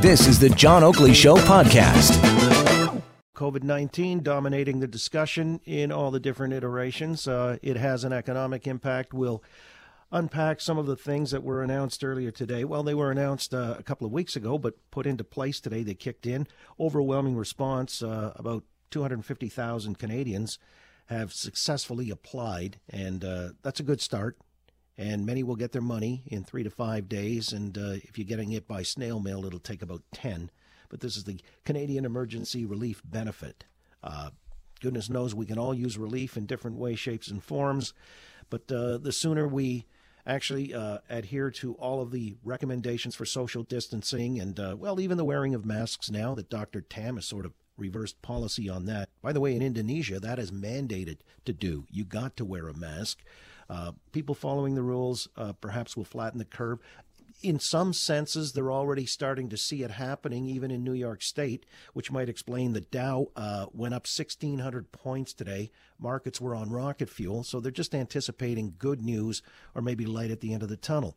This is the John Oakley Show podcast. COVID 19 dominating the discussion in all the different iterations. Uh, it has an economic impact. We'll unpack some of the things that were announced earlier today. Well, they were announced uh, a couple of weeks ago, but put into place today. They kicked in. Overwhelming response. Uh, about 250,000 Canadians have successfully applied, and uh, that's a good start. And many will get their money in three to five days. And uh, if you're getting it by snail mail, it'll take about 10. But this is the Canadian Emergency Relief Benefit. Uh, goodness knows we can all use relief in different ways, shapes, and forms. But uh, the sooner we actually uh, adhere to all of the recommendations for social distancing and, uh, well, even the wearing of masks now that Dr. Tam has sort of reversed policy on that. By the way, in Indonesia, that is mandated to do. You got to wear a mask. Uh, people following the rules uh, perhaps will flatten the curve. In some senses, they're already starting to see it happening, even in New York State, which might explain the Dow uh, went up 1,600 points today. Markets were on rocket fuel, so they're just anticipating good news or maybe light at the end of the tunnel.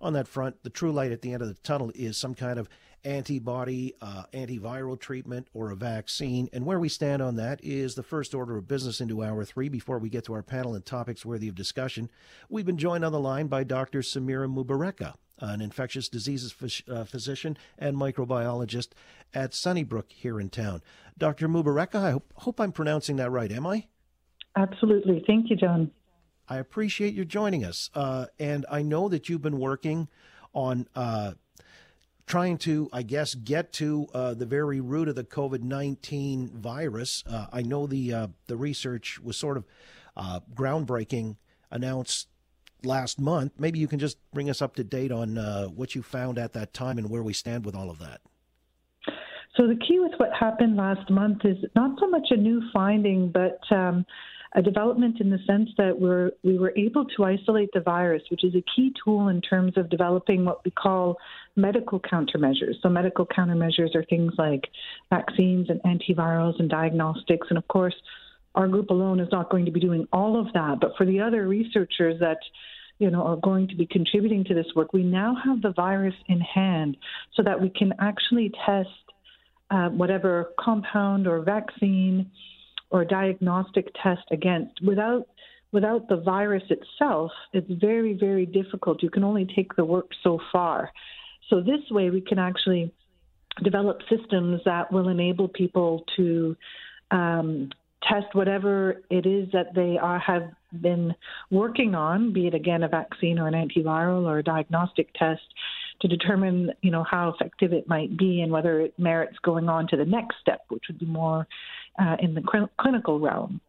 On that front, the true light at the end of the tunnel is some kind of antibody, uh, antiviral treatment, or a vaccine. And where we stand on that is the first order of business into hour three before we get to our panel and topics worthy of discussion. We've been joined on the line by Dr. Samira Mubareka, an infectious diseases phys- uh, physician and microbiologist at Sunnybrook here in town. Dr. Mubareka, I hope, hope I'm pronouncing that right, am I? Absolutely. Thank you, John. I appreciate you joining us. Uh, and I know that you've been working on uh, trying to, I guess, get to uh, the very root of the COVID nineteen virus. Uh, I know the uh, the research was sort of uh, groundbreaking, announced last month. Maybe you can just bring us up to date on uh, what you found at that time and where we stand with all of that. So the key with what happened last month is not so much a new finding, but um, a development in the sense that we're, we were able to isolate the virus, which is a key tool in terms of developing what we call medical countermeasures. So, medical countermeasures are things like vaccines and antivirals and diagnostics. And of course, our group alone is not going to be doing all of that. But for the other researchers that you know, are going to be contributing to this work, we now have the virus in hand so that we can actually test uh, whatever compound or vaccine or diagnostic test against without without the virus itself it's very very difficult. You can only take the work so far. So this way we can actually develop systems that will enable people to um, test whatever it is that they are have been working on, be it again a vaccine or an antiviral or a diagnostic test, to determine you know how effective it might be and whether it merits going on to the next step, which would be more uh, in the cl- clinical realm.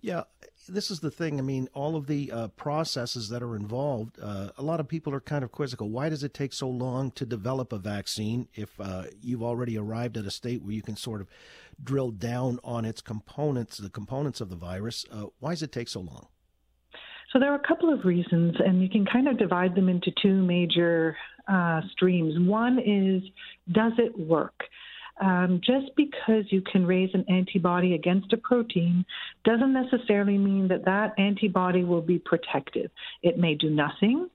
Yeah, this is the thing. I mean, all of the uh, processes that are involved, uh, a lot of people are kind of quizzical. Why does it take so long to develop a vaccine if uh, you've already arrived at a state where you can sort of drill down on its components, the components of the virus? Uh, why does it take so long? So there are a couple of reasons, and you can kind of divide them into two major uh, streams. One is, does it work? Um, just because you can raise an antibody against a protein doesn't necessarily mean that that antibody will be protective. It may do nothing.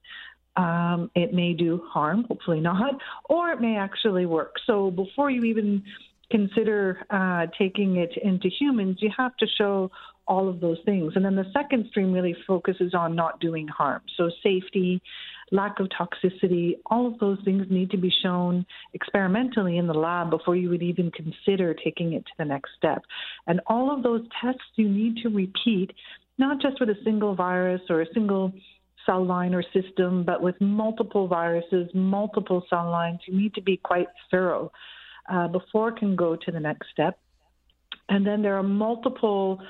Um, it may do harm, hopefully not, or it may actually work. So before you even consider uh, taking it into humans, you have to show all of those things. And then the second stream really focuses on not doing harm. So safety, lack of toxicity, all of those things need to be shown experimentally in the lab before you would even consider taking it to the next step. And all of those tests you need to repeat, not just with a single virus or a single cell line or system, but with multiple viruses, multiple cell lines. You need to be quite thorough uh, before can go to the next step. And then there are multiple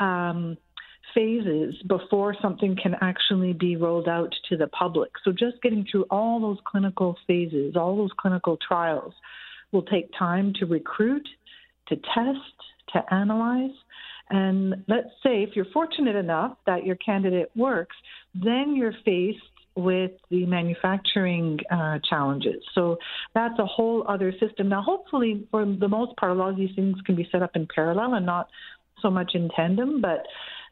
um, phases before something can actually be rolled out to the public. So just getting through all those clinical phases, all those clinical trials will take time to recruit, to test, to analyze. And let's say if you're fortunate enough that your candidate works, then you're faced with the manufacturing uh, challenges. So that's a whole other system. Now, hopefully, for the most part, a lot of these things can be set up in parallel and not so much in tandem. But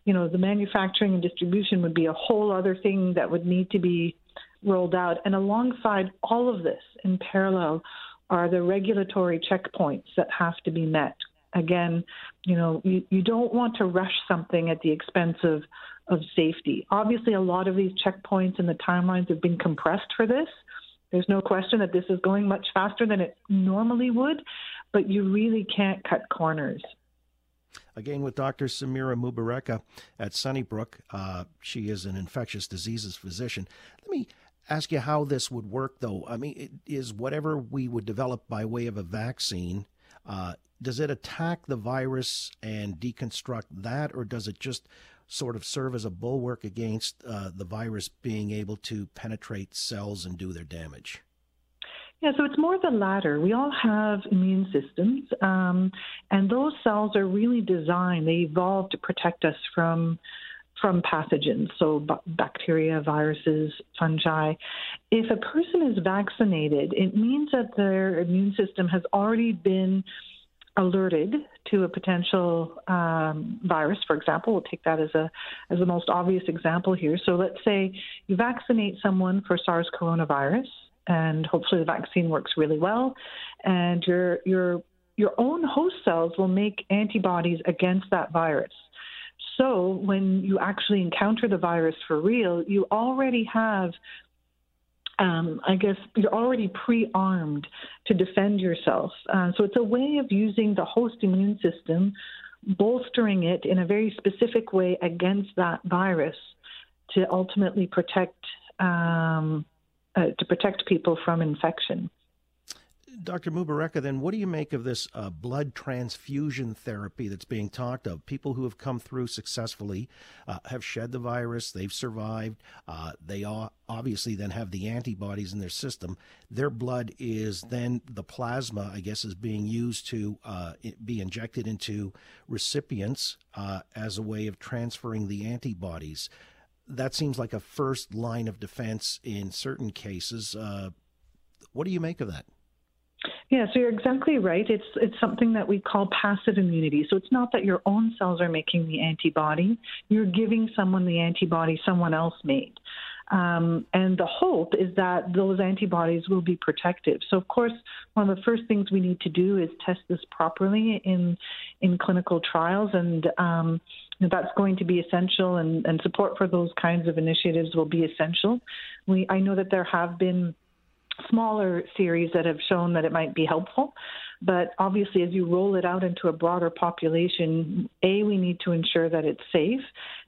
you know, the manufacturing and distribution would be a whole other thing that would need to be rolled out. And alongside all of this, in parallel, are the regulatory checkpoints that have to be met. Again, you know, you, you don't want to rush something at the expense of, of safety. Obviously, a lot of these checkpoints and the timelines have been compressed for this. There's no question that this is going much faster than it normally would, but you really can't cut corners. Again, with Dr. Samira Mubareka at Sunnybrook. Uh, she is an infectious diseases physician. Let me ask you how this would work, though. I mean, is whatever we would develop by way of a vaccine, uh, does it attack the virus and deconstruct that, or does it just sort of serve as a bulwark against uh, the virus being able to penetrate cells and do their damage? Yeah, so it's more the latter. We all have immune systems, um, and those cells are really designed. They evolved to protect us from from pathogens, so b- bacteria, viruses, fungi. If a person is vaccinated, it means that their immune system has already been alerted to a potential um, virus, for example, we'll take that as a as the most obvious example here. So let's say you vaccinate someone for SARS coronavirus, and hopefully the vaccine works really well, and your your your own host cells will make antibodies against that virus. So when you actually encounter the virus for real, you already have um, I guess you're already pre armed to defend yourself. Uh, so it's a way of using the host immune system, bolstering it in a very specific way against that virus to ultimately protect. Um, uh, to protect people from infection. Dr. Mubareka, then what do you make of this uh, blood transfusion therapy that's being talked of? People who have come through successfully uh, have shed the virus, they've survived, uh, they obviously then have the antibodies in their system. Their blood is then the plasma, I guess, is being used to uh, be injected into recipients uh, as a way of transferring the antibodies. That seems like a first line of defense in certain cases. Uh, what do you make of that? Yeah, so you're exactly right. It's it's something that we call passive immunity. So it's not that your own cells are making the antibody; you're giving someone the antibody someone else made. Um, and the hope is that those antibodies will be protective. So, of course, one of the first things we need to do is test this properly in in clinical trials, and um, that's going to be essential. And, and support for those kinds of initiatives will be essential. We I know that there have been smaller series that have shown that it might be helpful. But obviously, as you roll it out into a broader population, A, we need to ensure that it's safe.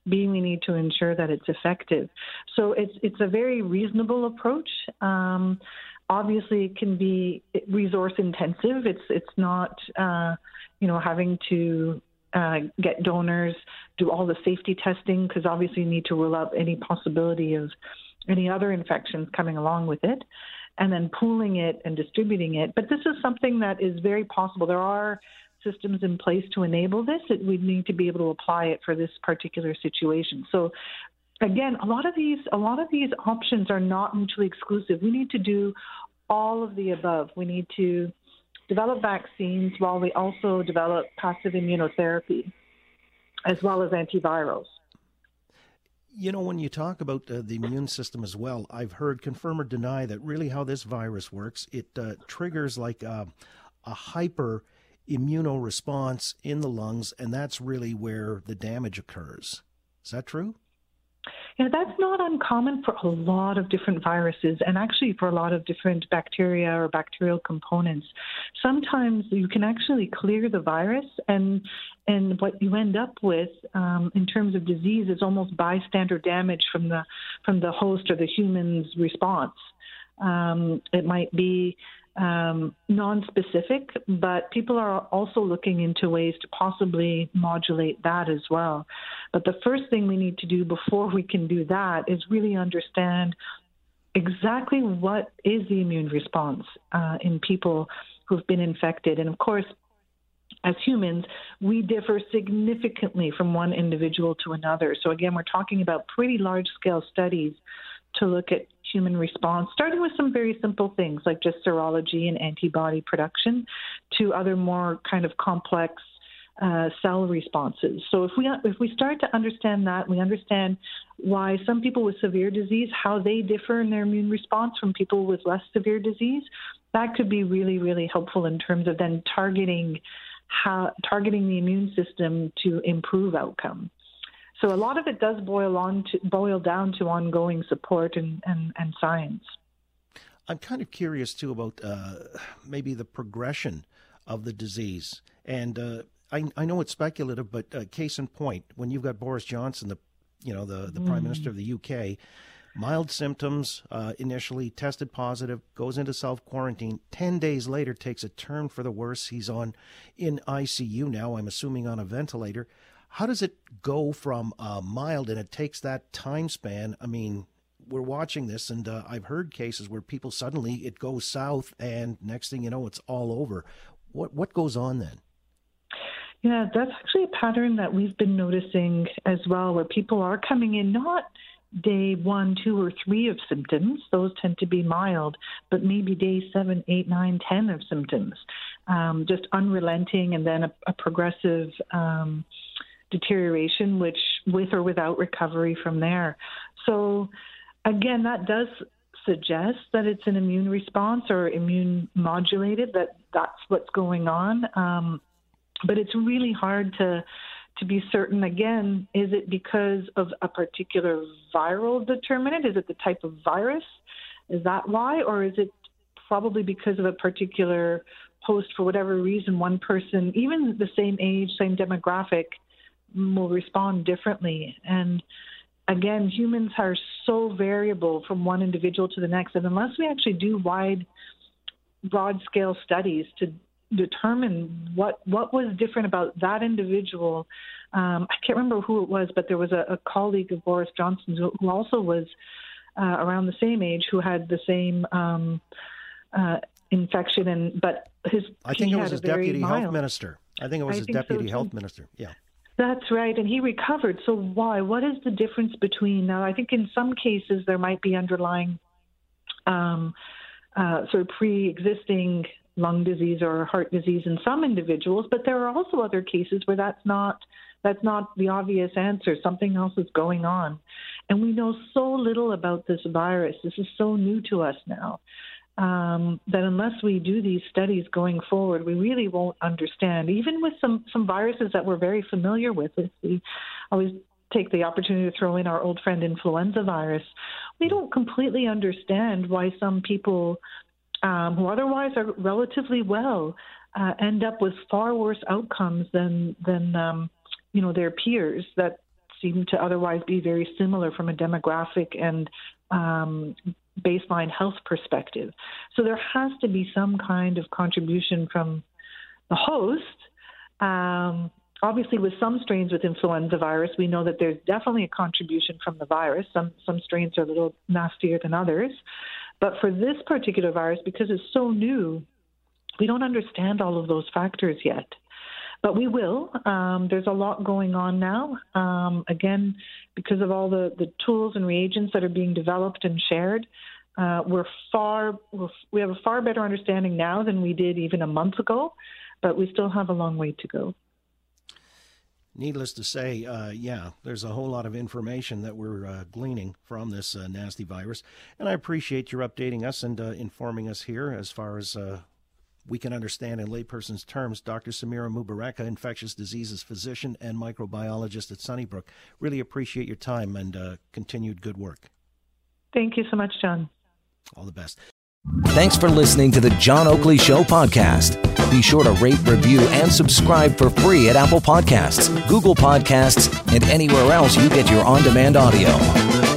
B, we need to ensure that it's effective. So it's it's a very reasonable approach. Um, obviously, it can be resource intensive. It's it's not uh, you know having to uh, get donors, do all the safety testing because obviously you need to rule out any possibility of any other infections coming along with it and then pooling it and distributing it. But this is something that is very possible. There are systems in place to enable this. It, we need to be able to apply it for this particular situation. So again, a lot of these a lot of these options are not mutually exclusive. We need to do all of the above. We need to develop vaccines while we also develop passive immunotherapy as well as antivirals. You know, when you talk about uh, the immune system as well, I've heard confirm or deny that really how this virus works, it uh, triggers like a, a hyper immunoresponse in the lungs, and that's really where the damage occurs. Is that true? Yeah, that's not uncommon for a lot of different viruses and actually for a lot of different bacteria or bacterial components. Sometimes you can actually clear the virus and and what you end up with um, in terms of disease is almost bystander damage from the from the host or the human's response. Um, it might be um, non-specific, but people are also looking into ways to possibly modulate that as well. But the first thing we need to do before we can do that is really understand exactly what is the immune response uh, in people who've been infected. And of course, as humans, we differ significantly from one individual to another. So, again, we're talking about pretty large scale studies to look at human response, starting with some very simple things like just serology and antibody production, to other more kind of complex uh, cell responses. So if we if we start to understand that, we understand why some people with severe disease, how they differ in their immune response from people with less severe disease, that could be really really helpful in terms of then targeting how targeting the immune system to improve outcome. So a lot of it does boil on to boil down to ongoing support and, and, and science. I'm kind of curious too about uh, maybe the progression of the disease. And uh, I, I know it's speculative, but uh, case in point, when you've got Boris Johnson, the you know the the mm. Prime Minister of the UK, mild symptoms uh, initially, tested positive, goes into self quarantine. Ten days later, takes a turn for the worse. He's on in ICU now. I'm assuming on a ventilator. How does it go from uh, mild and it takes that time span? I mean, we're watching this, and uh, I've heard cases where people suddenly it goes south, and next thing you know, it's all over. What what goes on then? Yeah, that's actually a pattern that we've been noticing as well, where people are coming in not day one, two, or three of symptoms. Those tend to be mild, but maybe day seven, eight, nine, ten of symptoms. Um, just unrelenting, and then a, a progressive um, deterioration, which with or without recovery from there. So again, that does suggest that it's an immune response or immune modulated, that that's what's going on. Um, but it's really hard to to be certain again is it because of a particular viral determinant is it the type of virus is that why or is it probably because of a particular host for whatever reason one person even the same age same demographic will respond differently and again, humans are so variable from one individual to the next And unless we actually do wide, broad scale studies to determine what what was different about that individual, um, I can't remember who it was, but there was a, a colleague of Boris Johnson's who, who also was uh, around the same age who had the same. Um, uh, infection and but his I think it was his deputy mild. health minister. I think it was I his deputy so health minister. Yeah. That's right, and he recovered. So why? What is the difference between now? I think in some cases there might be underlying um, uh, sort of pre-existing lung disease or heart disease in some individuals, but there are also other cases where that's not that's not the obvious answer. Something else is going on, and we know so little about this virus. This is so new to us now um, that unless we do these studies going forward, we really won't understand. Even with some some viruses that we're very familiar with, if we always take the opportunity to throw in our old friend influenza virus. We don't completely understand why some people um, who otherwise are relatively well uh, end up with far worse outcomes than than um, you know their peers that seem to otherwise be very similar from a demographic and um, baseline health perspective. So there has to be some kind of contribution from the host. Um, obviously, with some strains with influenza virus, we know that there's definitely a contribution from the virus. Some some strains are a little nastier than others, but for this particular virus, because it's so new, we don't understand all of those factors yet. But we will. Um, there's a lot going on now. Um, again, because of all the, the tools and reagents that are being developed and shared, uh, we're far we're, we have a far better understanding now than we did even a month ago, but we still have a long way to go. Needless to say, uh, yeah, there's a whole lot of information that we're uh, gleaning from this uh, nasty virus, and I appreciate your updating us and uh, informing us here as far as uh, we can understand in layperson's terms. Dr. Samira Mubareka, infectious diseases physician and microbiologist at Sunnybrook. Really appreciate your time and uh, continued good work. Thank you so much, John. All the best. Thanks for listening to the John Oakley Show podcast. Be sure to rate, review, and subscribe for free at Apple Podcasts, Google Podcasts, and anywhere else you get your on demand audio.